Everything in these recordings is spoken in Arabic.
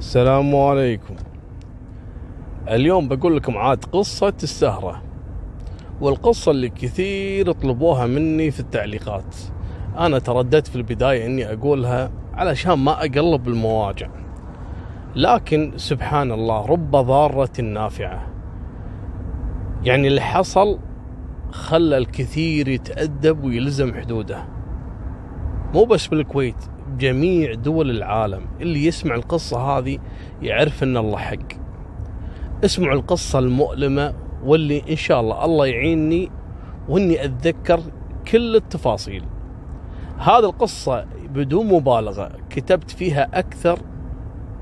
السلام عليكم. اليوم بقول لكم عاد قصة السهرة والقصة اللي كثير طلبوها مني في التعليقات. أنا ترددت في البداية أني أقولها علشان ما أقلب المواجع. لكن سبحان الله رب ضارة نافعة. يعني اللي حصل خلى الكثير يتأدب ويلزم حدوده. مو بس بالكويت جميع دول العالم. اللي يسمع القصة هذه يعرف إن الله حق. اسمعوا القصة المؤلمة واللي إن شاء الله الله يعيني وإني أتذكر كل التفاصيل. هذه القصة بدون مبالغة كتبت فيها أكثر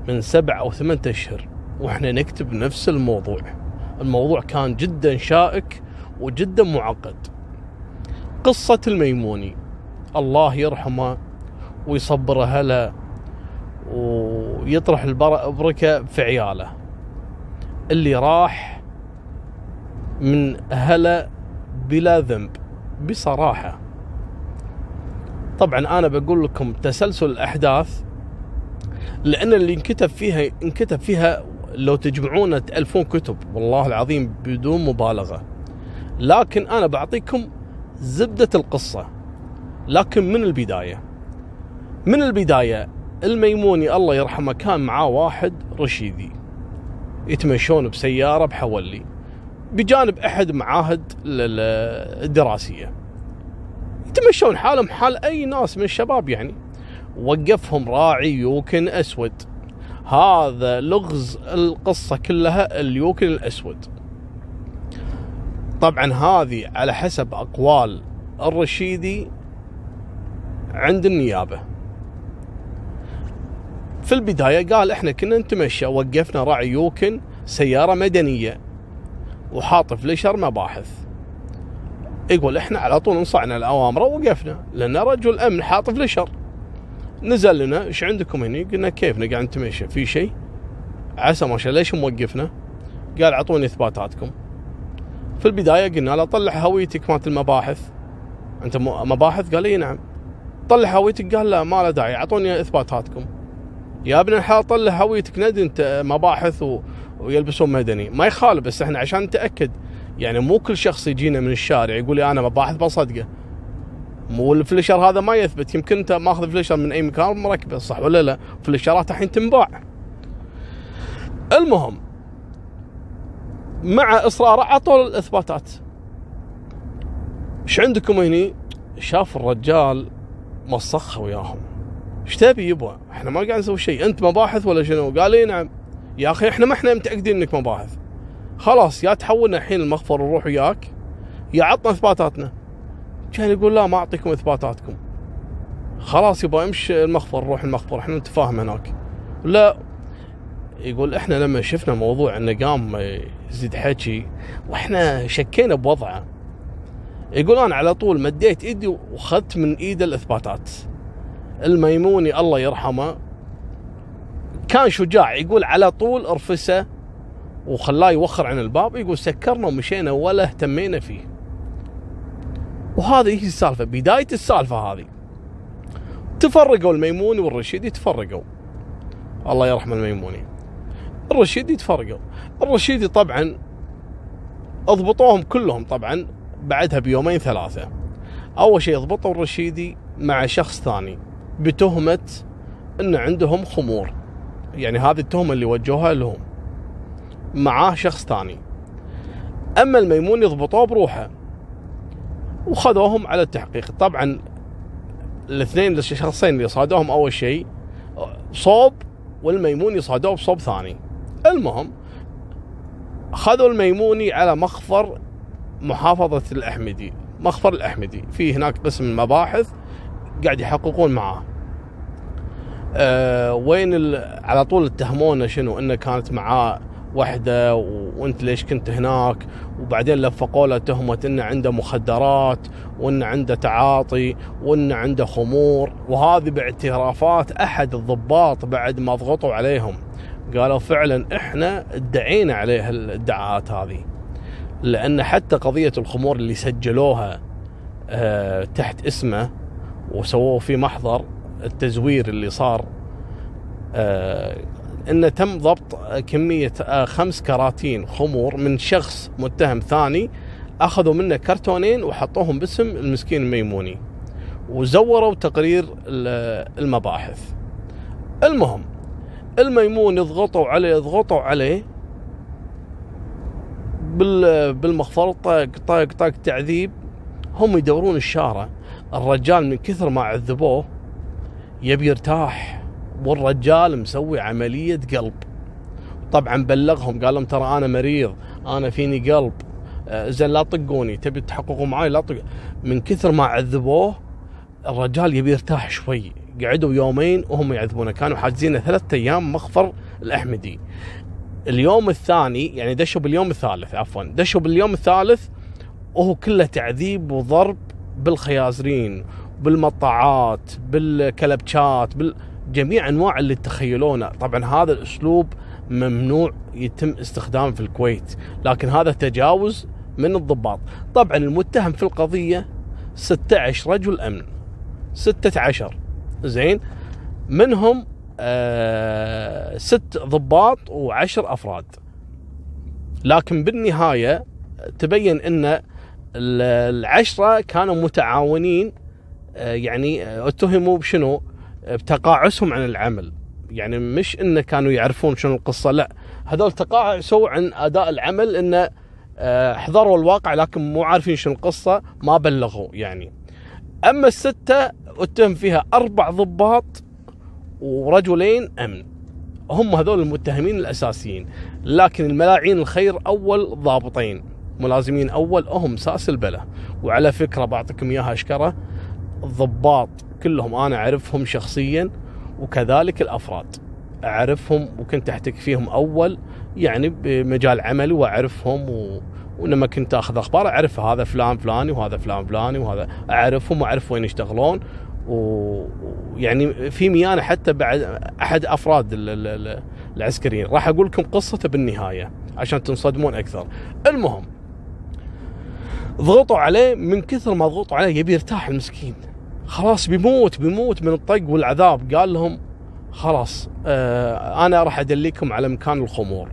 من سبع أو ثمانية أشهر وإحنا نكتب نفس الموضوع. الموضوع كان جدا شائك وجدا معقد. قصة الميموني. الله يرحمه ويصبر أهله ويطرح البركة في عياله. اللي راح من أهله بلا ذنب بصراحة. طبعا أنا بقول لكم تسلسل الأحداث لأن اللي انكتب فيها انكتب فيها لو تجمعونه تألفون كتب والله العظيم بدون مبالغة. لكن أنا بعطيكم زبدة القصة لكن من البداية. من البداية الميموني الله يرحمه كان معاه واحد رشيدي. يتمشون بسيارة بحولي. بجانب أحد معاهد الدراسية يتمشون حالهم حال أي ناس من الشباب يعني. وقفهم راعي يوكن أسود. هذا لغز القصة كلها اليوكن الأسود. طبعا هذه على حسب أقوال الرشيدي عند النيابة. في البداية قال إحنا كنا نتمشى وقفنا راعي يوكن سيارة مدنية وحاط فليشر مباحث. يقول إحنا على طول انصعنا الأوامر ووقفنا لأن رجل أمن حاط فليشر نزل لنا إيش عندكم هني؟ قلنا كيف قاعد نتمشى؟ في شيء؟ عسى ما شاء ليش موقفنا؟ قال أعطوني إثباتاتكم. في البداية قلنا له طلع هويتك مالت المباحث. أنت مباحث؟ قال إي نعم. طلع هويتك؟ قال لا ما له داعي. أعطوني إثباتاتكم. يا ابن الحلال طلع هويتك ندي انت مباحث و... ويلبسون مدني. ما يخالف بس إحنا عشان نتأكد. يعني مو كل شخص يجينا من الشارع يقول لي أنا مباحث بصدقه مو الفليشر هذا ما يثبت. يمكن انت ماخذ فليشر من أي مكان مركبة صح ولا لا؟ فليشرات الحين تنباع. المهم مع اصراره عطوا الإثباتات. إيش عندكم هني؟ شاف الرجال مصخه وياهم. إيش تبي يبا إحنا ما قاعد نسوي شيء. أنت مباحث ولا شنو؟ قال اي نعم. يا أخي إحنا ما إحنا متأكدين إنك مباحث. خلاص يا تحولنا الحين المخفر ونروح وياك يا عطنا إثباتاتنا. كان يقول لا ما أعطيكم إثباتاتكم. خلاص يبا امشي. المخفر روح المخفر إحنا نتفاهم هناك. لا. يقول إحنا لما شفنا موضوع انه قام يزيد حكي وإحنا شكينا بوضعه. يقول أنا على طول مديت إيدي وأخذت من ايده الإثباتات. الميموني الله يرحمه كان شجاع يقول على طول ارفسه وخلاه يوخر عن الباب يقول سكرنا ومشينا ولا اهتمينا فيه. وهذه هي السالفة بداية السالفة هذه. تفرقوا الميموني والرشيدي تفرقوا الله يرحم الميموني. الرشيدي تفرقوا الرشيدي طبعا اضبطوهم كلهم طبعا بعدها بيومين ثلاثة. أول شيء ضبطوا الرشيدي مع شخص ثاني. بتهمة أن عندهم خمور. يعني هذه التهمة اللي وجهوها لهم. معاه شخص ثاني. أما الميمون يضبطوه بروحه. وخذوهم على التحقيق. طبعا الاثنين الشخصين اللي صادوهم أول شيء صوب والميموني يصادوه بصوب ثاني. المهم خذوا الميموني على مخفر محافظة الأحمدي. مخفر الأحمدي. في هناك قسم المباحث قاعد يحققون معاه. أه وين على طول اتهمونا شنو؟ إنه كانت معاه وحدة وأنت ليش كنت هناك؟ وبعدين لفقوا له تهمة إنه عنده مخدرات وإنه عنده تعاطي وإنه عنده خمور. وهذه باعترافات أحد الضباط بعد ما ضغطوا عليهم. قالوا فعلا إحنا ادعينا عليه الادعاءات هذه. لأن حتى قضية الخمور اللي سجلوها أه تحت اسمه وسووه في محضر التزوير اللي صار آه إنه تم ضبط كمية آه، خمس كراتين خمور من شخص متهم ثاني أخذوا منه كرتونين وحطوهم باسم المسكين الميموني وزوروا تقرير المباحث. المهم الميمون يضغطوا عليه يضغطوا عليه بالمخفر طق طق طق تعذيب. هم يدورون الشارع. الرجال من كثر ما عذبوه يبي يرتاح. والرجال مسوي عملية قلب. طبعا بلغهم قال لهم ترى أنا مريض أنا فيني قلب. آه، زين لا طقوني. تبي تحققوا معي لا طق من كثر ما عذبوه الرجال يبي يرتاح شوي. قعدوا يومين وهم يعذبونه. كانوا حاجزينه ثلاثة أيام مخفر الأحمدي. اليوم الثاني يعني دشوا باليوم الثالث عفوا دشوا باليوم الثالث وهو كله تعذيب وضرب بالخيازرين. بالمطاعات بالكلبشات بال... جميع أنواع اللي تتخيلونه طبعا هذا الأسلوب ممنوع يتم استخدامه في الكويت لكن هذا تجاوز من الضباط. طبعا المتهم في القضية 16 رجل أمن 16 زين؟ منهم آه ست ضباط وعشر أفراد. لكن بالنهاية تبين إن العشرة كانوا متعاونين يعني اتهموا بشنو؟ بتقاعسهم عن العمل. يعني مش انه كانوا يعرفون شنو القصة لا. هذول تقاعسوا عن أداء العمل انه آه، حضروا الواقع لكن مو عارفين شنو القصة ما بلغوا يعني. أما الستة اتهم فيها أربع ضباط ورجلين أمن. هم هذول المتهمين الأساسيين. لكن الملاعين الخير أول ضابطين. ملازمين أول هم ساس البلا وعلى فكرة بعطيكم إياها أشكرة. الضباط كلهم أنا أعرفهم شخصيا وكذلك الأفراد. أعرفهم وكنت أحتك فيهم أول يعني بمجال عملي وأعرفهم و... ولما كنت أخذ أخبار أعرف هذا فلان فلاني وهذا فلان فلاني وهذا أعرفهم وأعرف وين يشتغلون. ويعني في ميانة حتى بعد أحد أفراد العسكريين. راح أقول لكم قصته بالنهاية عشان تنصدمون أكثر. المهم ضغطوا عليه من كثر ما ضغطوا عليه يبي يرتاح المسكين. خلاص بيموت بيموت من الطق والعذاب. قال لهم خلاص آه أنا راح أدليكم على مكان الخمور.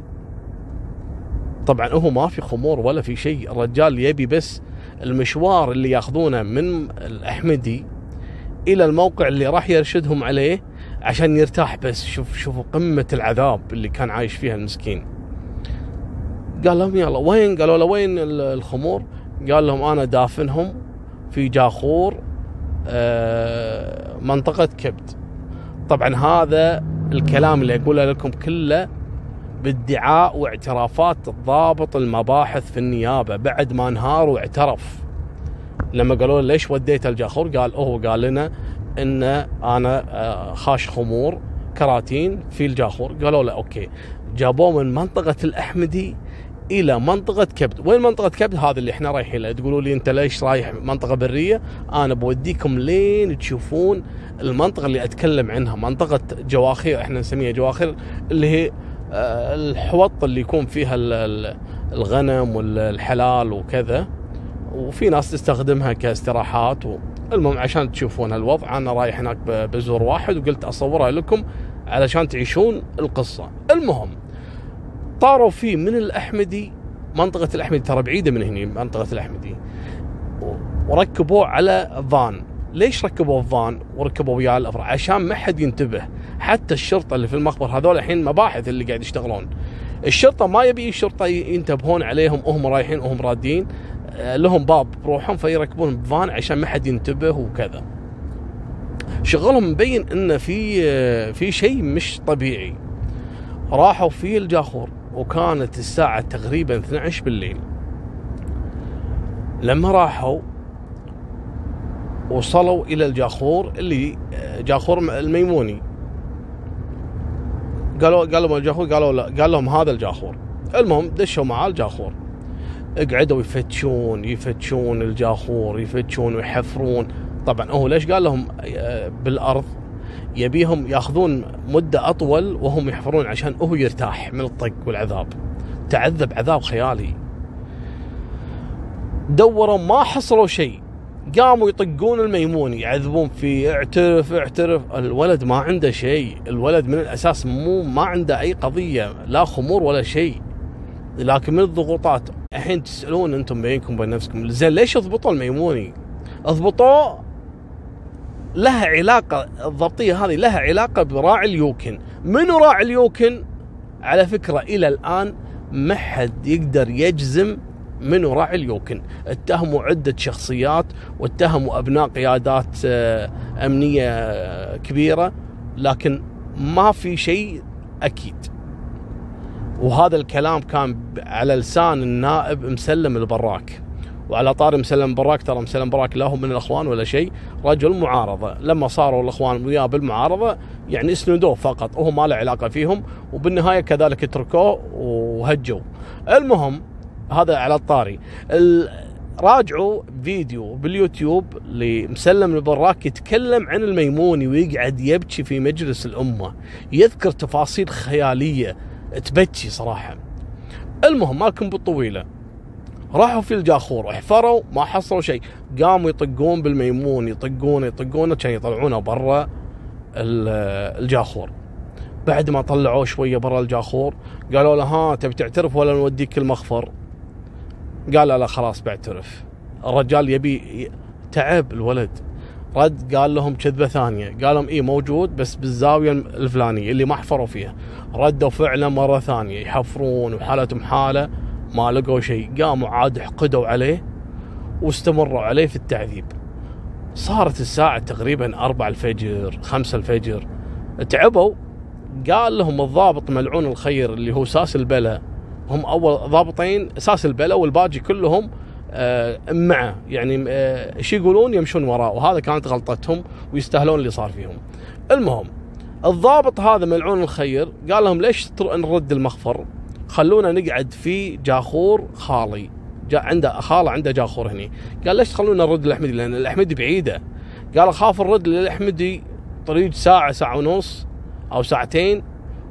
طبعا هو ما في خمور ولا في شيء. الرجال يبي بس المشوار اللي ياخذونه من الأحمدي إلى الموقع اللي راح يرشدهم عليه عشان يرتاح بس. شوف شوفوا قمة العذاب اللي كان عايش فيها المسكين. قال لهم يلا وين؟ قالوا له وين الخمور؟ قال لهم أنا دافنهم في جاخور آه، منطقة كبد. طبعا هذا الكلام اللي أقوله لكم كله بادعاء واعترافات ضابط المباحث في النيابة بعد ما انهار واعترف. لما قالوا له ليش وديت الجاخور؟ قال هو قال لنا إن أنا آه، خاش خمور كراتين في الجاخور. قالوا له okay. جابوه من منطقة الأحمدي إلى منطقة كبد. وين منطقة كبد؟ هذا اللي إحنا رايحين له. تقولوا لي أنت ليش رايح منطقة برية؟ أنا بوديكم لين تشوفون المنطقة اللي أتكلم عنها منطقة جواخير إحنا نسميها جواخير اللي هي آه، الحوط اللي يكون فيها الغنم والحلال وكذا. وفي ناس تستخدمها كاستراحات. المهم عشان تشوفون الوضع أنا رايح هناك بزور واحد وقلت أصورها لكم علشان تعيشون القصة. المهم طاروا فيه من الأحمدي منطقة الأحمدي ترى بعيدة من هنا منطقة الأحمدي. وركبوه على فان ليش ركبوا فان وركبوا وياه الأفراد؟ عشان ما حد ينتبه. حتى الشرطة اللي في المخبر هذول الحين مباحث اللي قاعد يشتغلون. الشرطة ما يبي الشرطة ينتبهون عليهم وهم رايحين وهم رادين. آه، لهم باب بروحهم فيركبون بفان عشان ما حد ينتبه وكذا. شغلهم مبين انه في آه، في شيء مش طبيعي. راحوا في الجاخور. وكانت الساعة تقريبا 12 بالليل. لما راحوا وصلوا إلى الجاخور اللي جاخور الميموني. قالوا قالوا الجاخور قالوا لا قال لهم هذا الجاخور. المهم دشوا معاه الجاخور. قعدوا يفتشون يفتشون الجاخور يفتشون ويحفرون. طبعا هو ليش قال لهم آه، بالأرض؟ يبيهم ياخذون مدة أطول وهم يحفرون عشان هو يرتاح من الطق والعذاب. تعذب عذاب خيالي. دوروا ما حصلوا شيء. قاموا يطقون الميموني يعذبون فيه اعترف اعترف. الولد ما عنده شيء. الولد من الأساس مو ما عنده أي قضية لا خمور ولا شيء. لكن من الضغوطات الحين تسألون أنتم بينكم وبين نفسكم زين ليش اضبطوا الميموني؟ أضبطوه لها علاقة الضبطية هذه لها علاقة براعي اليوكن. منو راعي اليوكن؟ على فكرة إلى الآن ما حد يقدر يجزم منو راعي اليوكن. اتهموا عدة شخصيات واتهموا أبناء قيادات آه، أمنية آه، كبيرة لكن ما في شيء أكيد. وهذا الكلام كان على لسان النائب مسلم البراك. وعلى طاري مسلم براك ترى مسلم براك لا هو من الإخوان ولا شيء رجل معارضة. لما صاروا الإخوان وياه بالمعارضة يعني اسندوه فقط وهو ما له علاقة فيهم وبالنهاية كذلك تركوه وهجوا. المهم هذا على الطاري. راجعوا فيديو باليوتيوب لمسلم البراك يتكلم عن الميموني ويقعد يبكي في مجلس الأمة يذكر تفاصيل خيالية تبكي صراحة. المهم مالكم بالطويلة. راحوا في الجاخور احفروا ما حصلوا شيء. قاموا يطقون بالميمون يطقون يطقونه كان يطلعونه برا الجاخور. بعد ما طلعوه شوية برا الجاخور قالوا له ها تبي تعترف ولا نوديك المخفر؟ قال لا خلاص بعترف. الرجال يبي تعب الولد. رد قال لهم كذبة ثانية. قال لهم اي موجود بس بالزاوية الفلانية اللي ما حفروا فيها. ردوا فعلا مرة ثانية يحفرون وحالتهم حالة. ما لقوا شيء قاموا عاد حقدوا عليه واستمروا عليه في التعذيب. صارت الساعة تقريبا أربع الفجر خمسة الفجر. تعبوا قال لهم الضابط ملعون الخير اللي هو ساس البلا. هم أول ضابطين ساس البلا والباقي كلهم آه معه يعني آه يقولون؟ يمشون وراه وهذا كانت غلطتهم ويستاهلون اللي صار فيهم. المهم الضابط هذا ملعون الخير قال لهم ليش نرد المخفر؟ خلونا نقعد في جاخور خالي. جا عنده خاله عنده جاخور هني. قال ليش تخلونا نرد الاحمدي لأن الاحمدي بعيدة. قال أخاف نرد للاحمدي طريق ساعة ساعة ونص أو ساعتين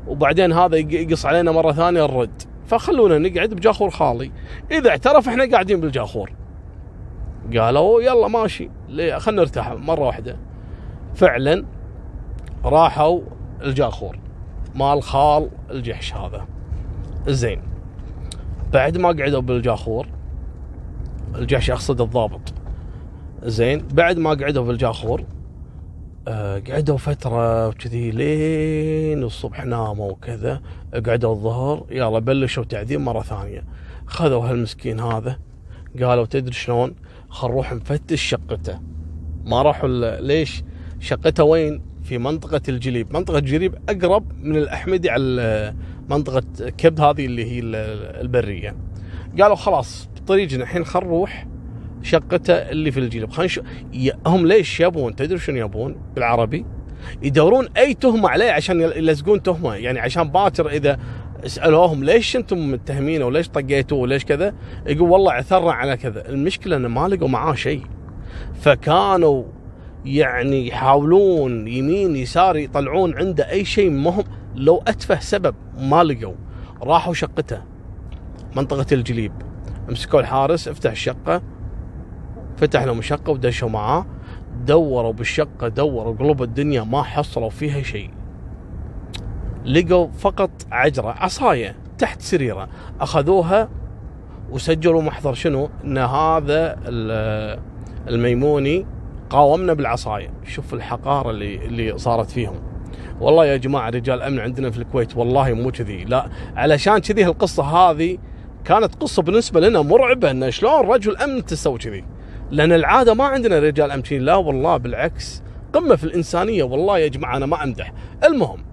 وبعدين هذا يقص علينا مرة ثانية الرد. فخلونا نقعد بجاخور خالي. إذا اعترف إحنا قاعدين بالجاخور. قالوا يلا ماشي. خلينا نرتاح مرة واحدة. فعلا راحوا الجاخور. مال خال الجحش هذا. زين. بعد ما قعدوا بالجاخور الجحش اقصد الضابط. زين بعد ما قعدوا بالجاخور آه قعدوا فترة وكذي لين الصبح ناموا وكذا. قعدوا الظهر يلا بلشوا تعذيب مرة ثانية. خذوا هالمسكين هذا قالوا تدري شلون؟ خل نروح نفتش شقته. ما راحوا ليش؟ شقته وين؟ في منطقة الجليب. منطقة الجليب أقرب من الأحمدي على منطقة كبد هذه اللي هي البرية. قالوا خلاص بطريقنا الحين خل نروح شقته اللي في الجيل خلينا نشوف هم ليش يبون؟ تدري شنو يبون بالعربي؟ يدورون أي تهمة عليه عشان يلزقون تهمة. يعني عشان باكر إذا سألوهم ليش أنتم متهمينه وليش طقيتوه وليش كذا يقول والله عثرنا على كذا. المشكلة انه ما لقوا معاه شيء. فكانوا يعني يحاولون يمين يسار يطلعون عنده أي شيء مهم. لو أتفه سبب ما لقوا راحوا شقته منطقة الجليب. مسكوا الحارس افتح الشقة فتح لهم الشقة ودشوا معاه. دوروا بالشقة دوروا قلوب الدنيا ما حصلوا فيها شيء. لقوا فقط عجرة عصاية تحت سريره. أخذوها وسجلوا محضر شنو؟ إن هذا الميموني قاومنا بالعصاية. شوف الحقارة اللي, اللي صارت فيهم. والله يا جماعة رجال أمن عندنا في الكويت والله مو كذي. لا علشان كذي القصة هذه كانت قصة بالنسبة لنا مرعبة انه شلون رجل أمن تسوي كذي. لأن العادة ما عندنا رجال امن لا والله بالعكس. قمة في الإنسانية والله يا جماعة أنا ما أمدح. المهم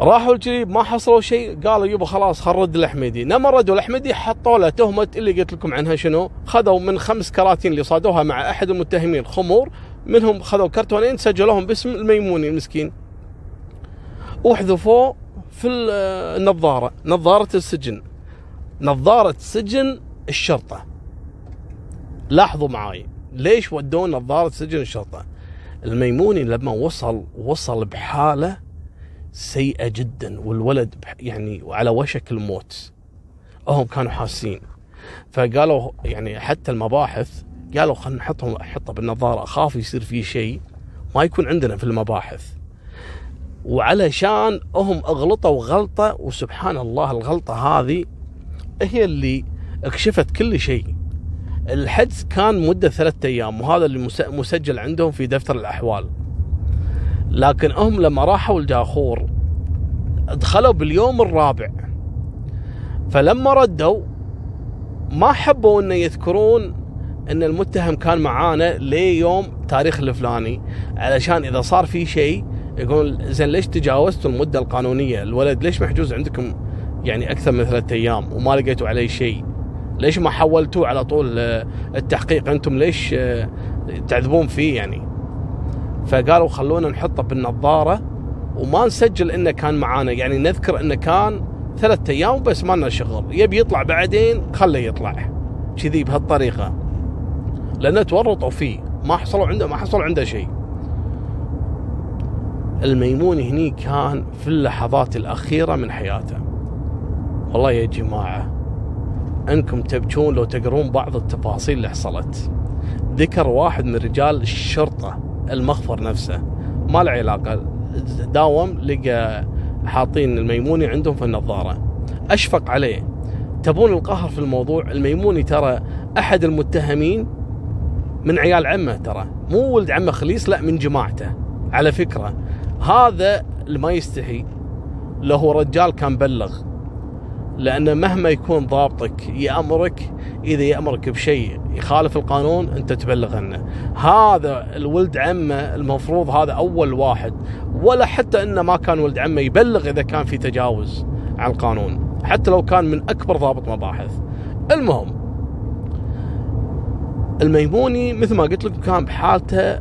راحوا الجريب ما حصلوا شيء قالوا يبا خلاص خرد الأحمدي. لما ردوا الاحمدي حطوا له تهمة اللي قلت لكم عنها شنو؟ خذوا من خمس كراتين اللي صادوها مع أحد المتهمين خمور منهم خذوا كرتونين سجلوهم باسم الميموني المسكين. وحذفوه في النظارة نظارة السجن. نظارة سجن الشرطة. لاحظوا معاي ليش ودون نظارة سجن الشرطة؟ الميموني لما وصل وصل بحالة سيئة جدا والولد يعني على وشك الموت. هم كانوا حاسين. فقالوا يعني حتى المباحث قالوا خلينا نحطهم احطه بالنظارة أخاف يصير فيه شيء ما يكون عندنا في المباحث. وعلشان هم أغلطوا غلطه وسبحان الله الغلطة هذه هي اللي اكشفت كل شيء. الحجز كان مدة ثلاثة أيام وهذا اللي مسجل عندهم في دفتر الأحوال. لكن هم لما راحوا الجاخور دخلوا باليوم الرابع. فلما ردوا ما حبوا إنه يذكرون إن المتهم كان معانا ليوم تاريخ الفلاني علشان إذا صار في شيء يقول زين ليش تجاوزتوا المدة القانونية؟ الولد ليش محجوز عندكم يعني أكثر من ثلاثة أيام وما لقيتوا عليه شيء؟ ليش ما حولتوه على طول آه، التحقيق أنتم ليش آه، تعذبون فيه يعني؟ فقالوا خلونا نحطه بالنظارة وما نسجل إنه كان معانا يعني نذكر إنه كان ثلاثة أيام بس ما لنا شغل يبي يطلع بعدين خله يطلع. كذي بهالطريقة. لأنه تورطوا فيه. ما حصلوا عنده ما حصل عنده شيء. الميموني هني كان في اللحظات الأخيرة من حياته. والله يا جماعة أنكم تبكون لو تقرون بعض التفاصيل اللي حصلت. ذكر واحد من رجال الشرطة المخفر نفسه. ما له علاقة. داوم لقى حاطين الميموني عندهم في النظارة. أشفق عليه. تبون القهر في الموضوع؟ الميموني ترى أحد المتهمين من عيال عمه ترى. مو ولد عمه خليص لا من جماعته. على فكرة هذا اللي ما يستحي له رجال كان بلغ. لأن مهما يكون ضابطك يأمرك إذا يأمرك بشيء يخالف القانون أنت تبلغ عنه. هذا الولد عمه المفروض هذا أول واحد. ولا حتى إنه ما كان ولد عمه يبلغ إذا كان في تجاوز على القانون. حتى لو كان من أكبر ضابط مباحث. المهم الميموني مثل ما قلت لكم كان بحالته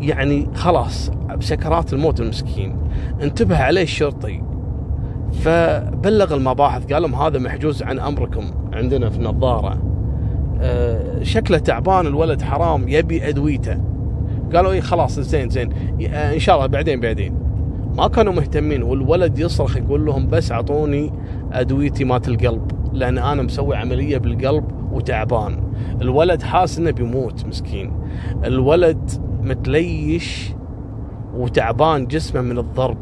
يعني خلاص بسكرات الموت المسكين. انتبه عليه الشرطي. فبلغ المباحث قال لهم هذا محجوز عن أمركم عندنا في النظارة. أه شكله تعبان الولد حرام يبي أدويته. قالوا اي خلاص زين زين. آه، إن شاء الله بعدين بعدين. ما كانوا مهتمين والولد يصرخ يقول لهم بس أعطوني أدويتي مات القلب. لأن أنا مسوي عملية بالقلب وتعبان. الولد حاس إنه بيموت مسكين. الولد متليش وتعبان جسمه من الضرب.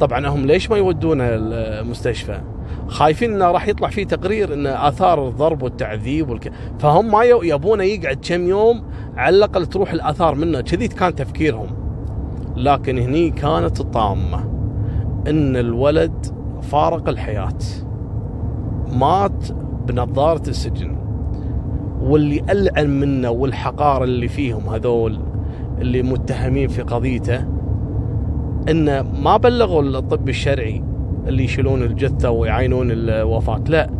طبعا هم ليش ما يودونه المستشفى؟ خايفين إنه راح يطلع فيه تقرير إن آثار الضرب والتعذيب والك... فهم ما يبونه يقعد كم يوم على الأقل تروح الآثار منه. كذي كان تفكيرهم. لكن هني كانت الطامه إن الولد فارق الحياة. مات بنظارة السجن. واللي ألعن منه والحقارة اللي فيهم هذول اللي متهمين في قضيته انه ما بلغوا الطب الشرعي اللي يشيلون الجثة ويعاينون الوفاة. لا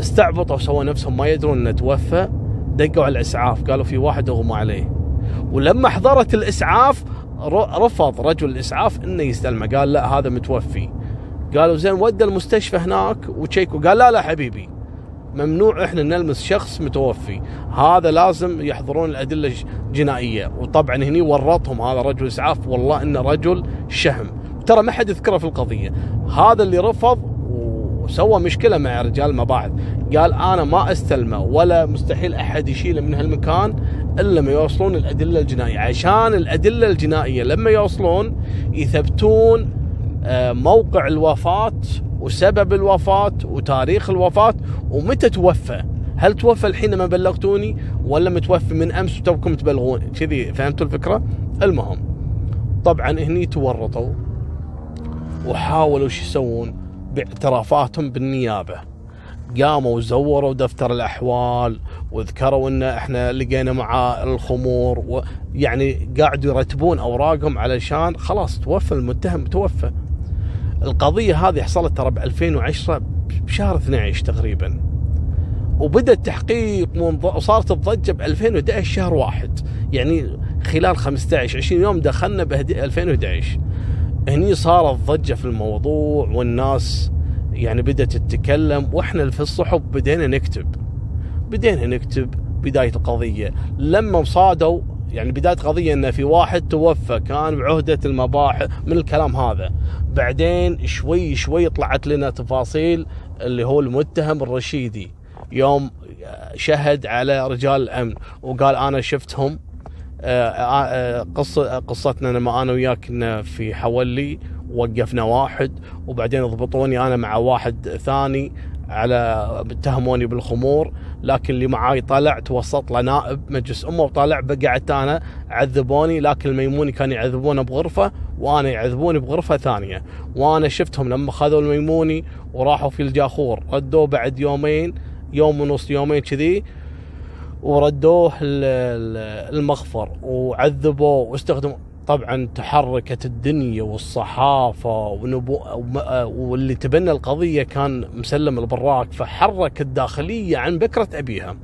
استعبطوا وسووا نفسهم ما يدرون إنه توفى دقوا على الإسعاف. قالوا في واحد أغمى عليه. ولما حضرت الإسعاف رفض رجل الإسعاف إنه يستلمه. قال لا هذا متوفي. قالوا زين ودى المستشفى هناك وتشيكوا قال لا لا حبيبي ممنوع إحنا نلمس شخص متوفي. هذا لازم يحضرون الأدلة الجنائيه وطبعا هني ورطهم هذا رجل إسعاف. والله إنه رجل شهم. ترى ما حد يذكره في القضية. هذا اللي رفض وسوى مشكلة مع رجال المباحث. قال أنا ما أستلمه ولا مستحيل أحد يشيله من هالمكان إلا لما يوصلون الأدلة الجنائية. عشان الأدلة الجنائية لما يوصلون يثبتون موقع الوفاة وسبب الوفاة وتاريخ الوفاة ومتى توفى؟ هل توفى الحين ما بلغتوني ولا متوفي من أمس وتوكم تبلغون؟ كذي فهمتوا الفكرة؟ المهم طبعا هني تورطوا وحاولوا شو يسوون؟ باعترافاتهم بالنيابة. قاموا وزوروا دفتر الأحوال وذكروا إن إحنا لقينا معاه الخمور ويعني قاعدوا يرتبون أوراقهم علشان خلاص توفى المتهم توفى. القضية هذه حصلت ترى ب 2010 بشهر 12 تقريبا. وبدا التحقيق وصارت الضجه ب 2011 شهر واحد. يعني خلال 15 20 يوم دخلنا ب 2011 هني صارت ضجه في الموضوع والناس يعني بدأت تتكلم وإحنا في الصحف بدينا نكتب. بدينا نكتب بداية القضية. لما صادوا يعني بداية قضية إن في واحد توفى كان بعهدة المباحث من الكلام هذا؟ بعدين شوي شوي طلعت لنا تفاصيل اللي هو المتهم الرشيدي. يوم شهد على رجال الأمن وقال أنا شفتهم. آه، آه، قصة قصتنا لما أنا وياك كنا في حولي وقفنا واحد وبعدين ضبطوني أنا مع واحد ثاني. على اتهموني بالخمور لكن اللي معاي طلع توسط له نائب مجلس أمه وطلع قعدت أنا عذبوني لكن الميموني كان يعذبونه بغرفة وأنا يعذبوني بغرفة ثانية. وأنا شفتهم لما خذوا الميموني وراحوا في الجاخور ردوه بعد يومين يوم ونص يومين كذي وردوه المخفر وعذبوه واستخدموا طبعا تحركت الدنيا والصحافة ونبو واللي تبنى القضية كان مسلم البراك فحرك الداخلية عن بكرة أبيها.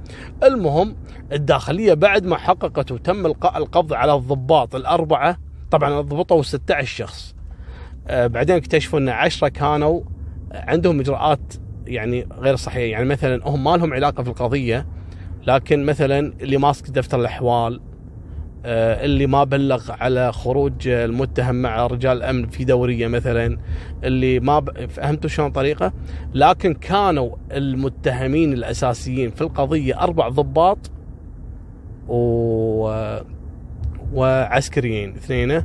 المهم الداخلية بعد ما حققت وتم القبض على الضباط الأربعة طبعا ضبطوا 16 شخص. آه، بعدين اكتشفوا إن 10 كانوا عندهم إجراءات يعني غير صحيحة. يعني مثلا هم ما لهم علاقة في القضية لكن مثلا اللي ماسك دفتر الأحوال آه، اللي ما بلغ على خروج المتهم مع رجال الامن في دورية مثلا اللي ما ب... فهمتوا شلون طريقة؟ لكن كانوا المتهمين الأساسيين في القضية أربع ضباط و... وعسكريين اثنين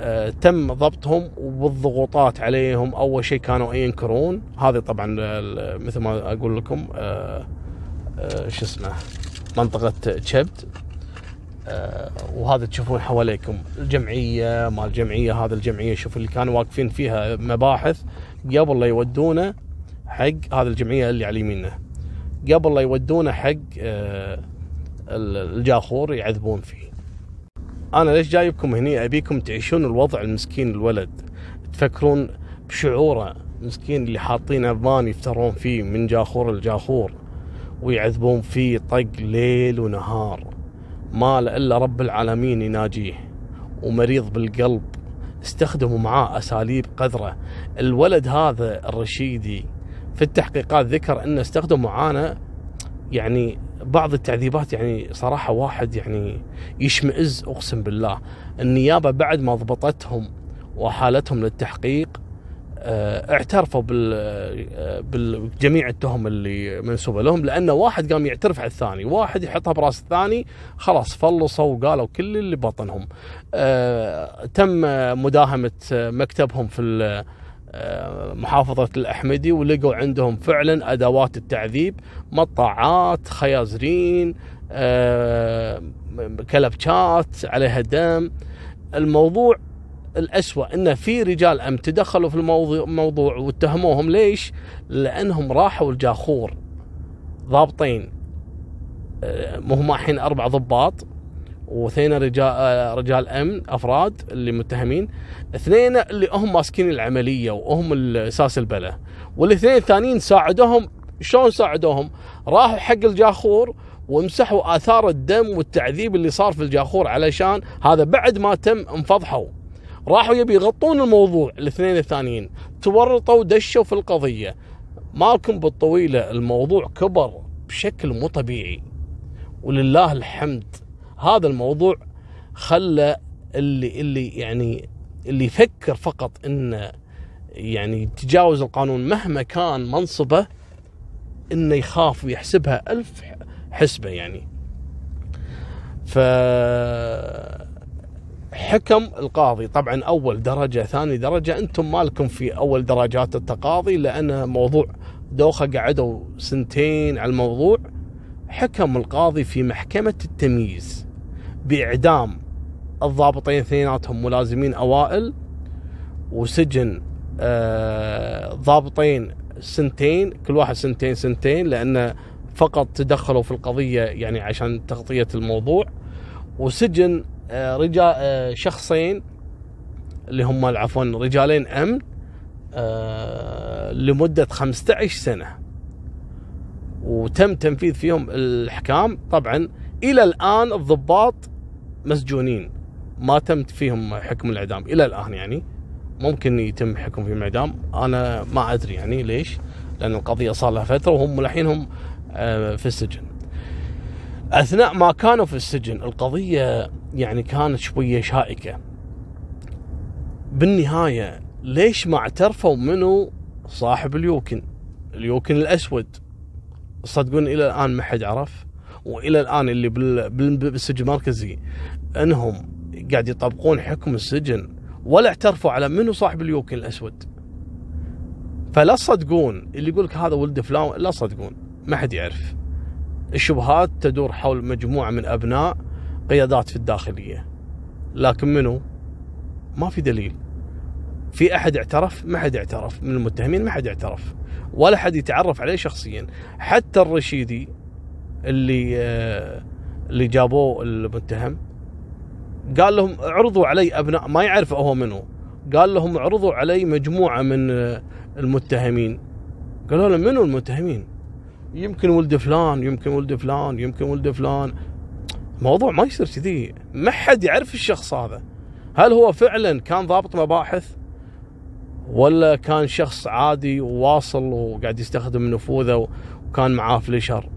آه، تم ضبطهم والضغوطات عليهم أول شيء كانوا ينكرون. هذه طبعا مثل ما أقول لكم آه، شو اسمه منطقة تشبد آه، وهذا تشوفون حواليكم. الجمعية مال الجمعية هذا الجمعية شوف اللي كانوا واقفين فيها مباحث. قبل لا يودونه حق هذا الجمعية اللي على يميننا قبل لا يودونه حق آه، الجاخور يعذبون فيه. أنا ليش جايبكم هني؟ أبيكم تعيشون الوضع المسكين الولد تفكرون بشعوره مسكين اللي حاطين اضمان يفترون فيه من جاخور لجاخور ويعذبون فيه طق ليل ونهار. ما إلا رب العالمين يناجيه ومريض بالقلب استخدموا معاه أساليب قذرة. الولد هذا الرشيدي في التحقيقات ذكر إنه استخدم معانا يعني بعض التعذيبات يعني صراحة واحد يعني يشمئز أقسم بالله. النيابة بعد ما ضبطتهم وحالتهم للتحقيق اعترفوا بال آه، التهم اللي منسوبة لهم لأنه واحد قام يعترف على الثاني، واحد يحطها براس الثاني خلاص فلصوا وقالوا كل اللي بطنهم. آه، تم مداهمة مكتبهم في محافظة الأحمدي ولقوا عندهم فعلا أدوات التعذيب مطاعات خيازرين كلبشات عليها دم الموضوع الأسوأ أن في رجال أمن تدخلوا في الموضوع موضوع واتهموهم ليش؟ لأنهم راحوا الجاخور ضابطين. آه، مهم الحين أربع ضباط واثنين رجال آه، رجال امن أفراد اللي متهمين. اثنين اللي هم ماسكين العملية وهم أساس البلا والاثنين الثانيين ساعدوهم. شلون ساعدوهم؟ راحوا حق الجاخور ومسحوا آثار الدم والتعذيب اللي صار في الجاخور علشان هذا بعد ما تم انفضحوا راحوا يبي يغطون الموضوع الاثنين الثانيين. تورطوا ودشوا في القضية. ماكم بالطويلة الموضوع كبر بشكل مو طبيعي. ولله الحمد هذا الموضوع خلى اللي اللي يعني اللي يفكر فقط إنه يعني يتجاوز القانون مهما كان منصبه إنه يخاف ويحسبها ألف حسبة يعني. ف حكم القاضي. طبعا أول درجة ثاني درجة أنتم مالكم في أول درجات التقاضي لأن موضوع دوخة قعدوا سنتين على الموضوع. حكم القاضي في محكمة التمييز بإعدام الضابطين اثنيناتهم ملازمين أوائل وسجن آه ضابطين سنتين كل واحد سنتين سنتين لأن فقط تدخلوا في القضية يعني عشان تغطية الموضوع. وسجن رجال آه، شخصين اللي هم عفوا رجالين أمن آه، لمدة 15 سنة. وتم تنفيذ فيهم الأحكام. طبعا إلى الآن الضباط مسجونين. ما تم فيهم حكم الإعدام. إلى الآن يعني. ممكن يتم حكم فيهم الإعدام. أنا ما أدري يعني ليش. لأن القضية صار لها فترة وهم الحين هم في السجن. أثناء ما كانوا في السجن القضية يعني كانت شوية شائكة. بالنهاية ليش ما اعترفوا منو؟ صاحب اليوكن. اليوكن الأسود. صدقوني إلى الآن ما حد عرف وإلى الآن اللي بال- بال- بالسجن المركزي إنهم قاعد يطبقون حكم السجن ولا اعترفوا على منو صاحب اليوكن الأسود. فلا تصدقون اللي يقول لك هذا ولد فلان لا تصدقون ما حد يعرف. الشبهات تدور حول مجموعة من أبناء قيادات في الداخلية. لكن منو؟ ما في دليل. في أحد اعترف؟ ما حد اعترف. من المتهمين ما حد اعترف. ولا حد يتعرف عليه شخصيا. حتى الرشيدي اللي آه، اللي جابوه المتهم قال لهم اعرضوا علي أبناء ما يعرف هو منو. قال لهم اعرضوا علي مجموعة من آه، المتهمين. قالوا له منو المتهمين؟ يمكن ولد فلان يمكن ولد فلان يمكن ولد فلان. موضوع ما يصير كذي. ما حد يعرف الشخص هذا. هل هو فعلا كان ضابط مباحث؟ ولا كان شخص عادي وواصل وقاعد يستخدم نفوذه وكان معاه فليشر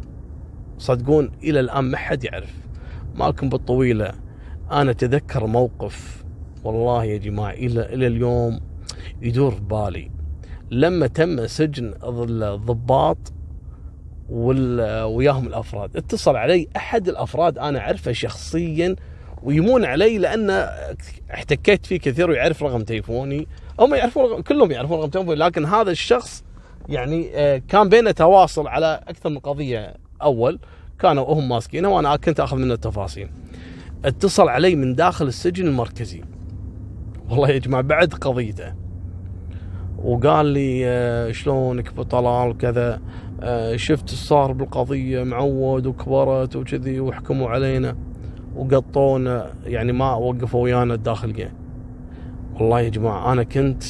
صدقون إلى الآن ما حد يعرف. مالكم بالطويلة. أنا أتذكر موقف والله يا جماعة إلى إلى اليوم يدور ببالي لما تم سجن الضباط وياهم الأفراد. اتصل علي أحد الأفراد أنا أعرفه شخصيا ويمون علي لأن احتكيت فيه كثير ويعرف رقم تليفوني. هم يعرفون رقم كلهم يعرفون رقم تليفوني لكن هذا الشخص يعني آه، كان بيننا تواصل على أكثر من قضية أول. كانوا هم ماسكينه وأنا كنت أخذ منه التفاصيل. اتصل علي من داخل السجن المركزي. والله يا جماعة بعد قضيته. وقال لي آه، شلونك أبو طلال؟ وكذا شفت إيش صار بالقضية معود وكبرت وكذي وحكموا علينا وقطونا يعني ما وقفوا ويانا الداخليه والله يا جماعة أنا كنت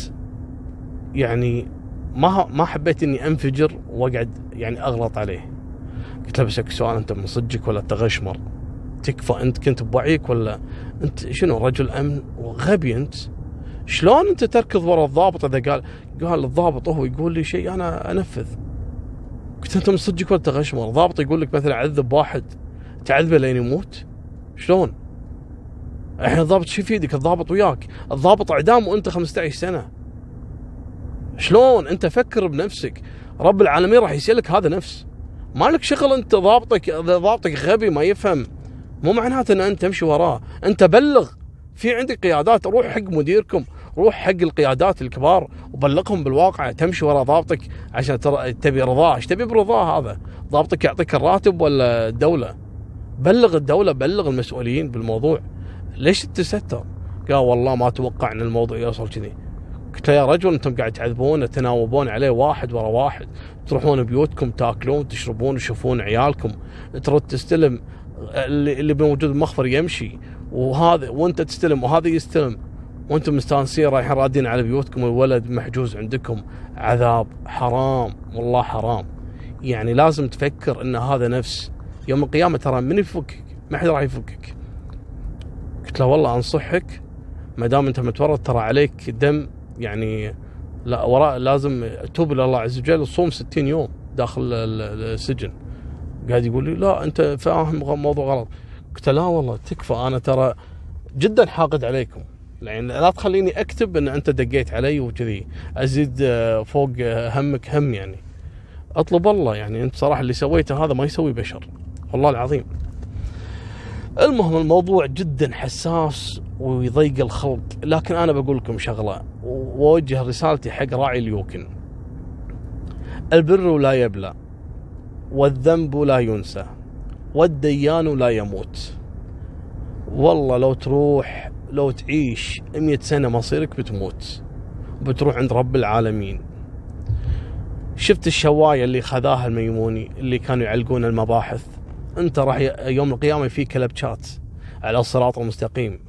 يعني ما ما حبيت إني أنفجر وأقعد يعني أغلط عليه. قلت له بسألك سؤال أنت من صدقك ولا تغشمر؟ تكفى أنت كنت بوعيك ولا أنت شنو رجل أمن وغبي أنت؟ شلون أنت تركض ورا الضابط؟ اذا قال قال الضابط هو يقول لي شيء أنا أنفذ. قلت أنت من ولا تغشمر ضابط يقول لك مثلا عذب واحد تعذبه لين يموت؟ شلون؟ الحين الضابط شو في يدك الضابط وياك. الضابط اعدام وأنت 15 سنة. شلون؟ أنت فكر بنفسك. رب العالمين راح يسألك هذا نفس. ما لك شغل أنت ضابطك ضابطك غبي ما يفهم. مو معناته إن أنت تمشي وراه. أنت بلغ. في عندك قيادات روح حق مديركم. روح حق القيادات الكبار وبلغهم بالواقع تمشي ورا ضابطك عشان ترى تبي رضاه. إيش تبي برضاه هذا؟ ضابطك يعطيك الراتب ولا الدولة؟ بلغ الدولة بلغ المسؤولين بالموضوع. ليش تتستر قال والله ما توقع ان الموضوع يوصل كذي. قلت له يا رجل أنتم قاعد تعذبون تناوبون عليه واحد ورا واحد. تروحون بيوتكم تاكلون تشربون تشوفون عيالكم. ترد تستلم اللي اللي موجود بالمخفر يمشي. وهذا وانت تستلم وهذا يستلم. وأنتم مستانسين رايحين رادين على بيوتكم الولد محجوز عندكم. عذاب حرام والله حرام. يعني لازم تفكر إن هذا نفس. يوم القيامة ترى من يفكك؟ ما حد راح يفكك. قلت له والله أنصحك ما دام أنت متورط ترى عليك دم يعني لا وراء لازم توب إلى الله عز وجل وصوم 60 يوم داخل ال- ال- السجن. قاعد يقول لي لا أنت فاهم موضوع غلط. قلت له لا والله تكفى أنا ترى جدا حاقد عليكم. يعني لا تخليني أكتب إن أنت دقيت علي وكذي. أزيد آه، فوق آه، همك هم يعني. أطلب الله يعني. أنت صراحة اللي سويته هذا ما يسوي بشر. والله العظيم. المهم الموضوع جدا حساس ويضيق الخلق. لكن أنا بقول لكم شغلة. واوجه رسالتي حق راعي اليوكن. البر لا يبلى. والذنب لا ينسى. والديان لا يموت. والله لو تروح لو تعيش مئة سنة مصيرك بتموت بتروح عند رب العالمين. شفت الشواية اللي خذاها الميموني اللي كانوا يعلقون المباحث؟ أنت راح يوم القيامة في كلبشات على الصراط المستقيم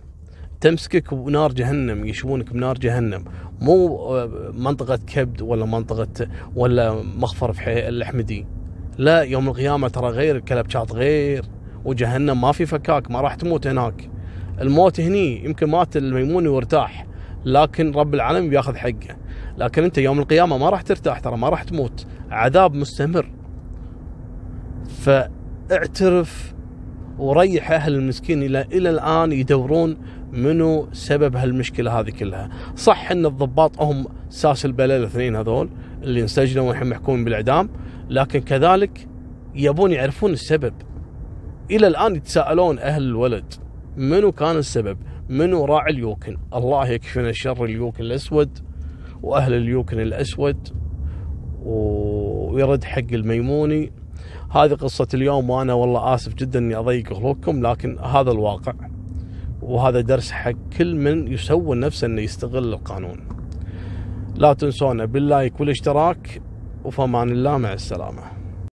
تمسكك بنار جهنم يشوونك بنار جهنم. مو آه، منطقة كبد ولا منطقة ولا مخفر في الأحمدي لا يوم القيامة ترى غير الكلبشات غير. وجهنم ما في فكاك ما راح تموت هناك. الموت هني يمكن مات الميموني وارتاح لكن رب العالمين بياخذ حقه. لكن انت يوم القيامة ما راح ترتاح ترى ما راح تموت. عذاب مستمر. فاعترف وريح أهل المسكين إلى إلى الآن يدورون منو سبب هالمشكلة هذه كلها، صح إن الضباط هم ساس البلاء الاثنين هذول اللي انسجنوا والحين محكومين بالإعدام، لكن كذلك يبون يعرفون السبب. إلى الآن يتساءلون أهل الولد. منو كان السبب؟ منو راعي اليوكن؟ الله يكفينا شر اليوكن الأسود وأهل اليوكن الأسود ويرد حق الميموني. هذه قصة اليوم وأنا والله آسف جدا إني أضيق خلقكم لكن هذا الواقع وهذا درس حق كل من يسوي نفسه إنه يستغل القانون. لا تنسونا باللايك والاشتراك وفمان الله مع السلامة.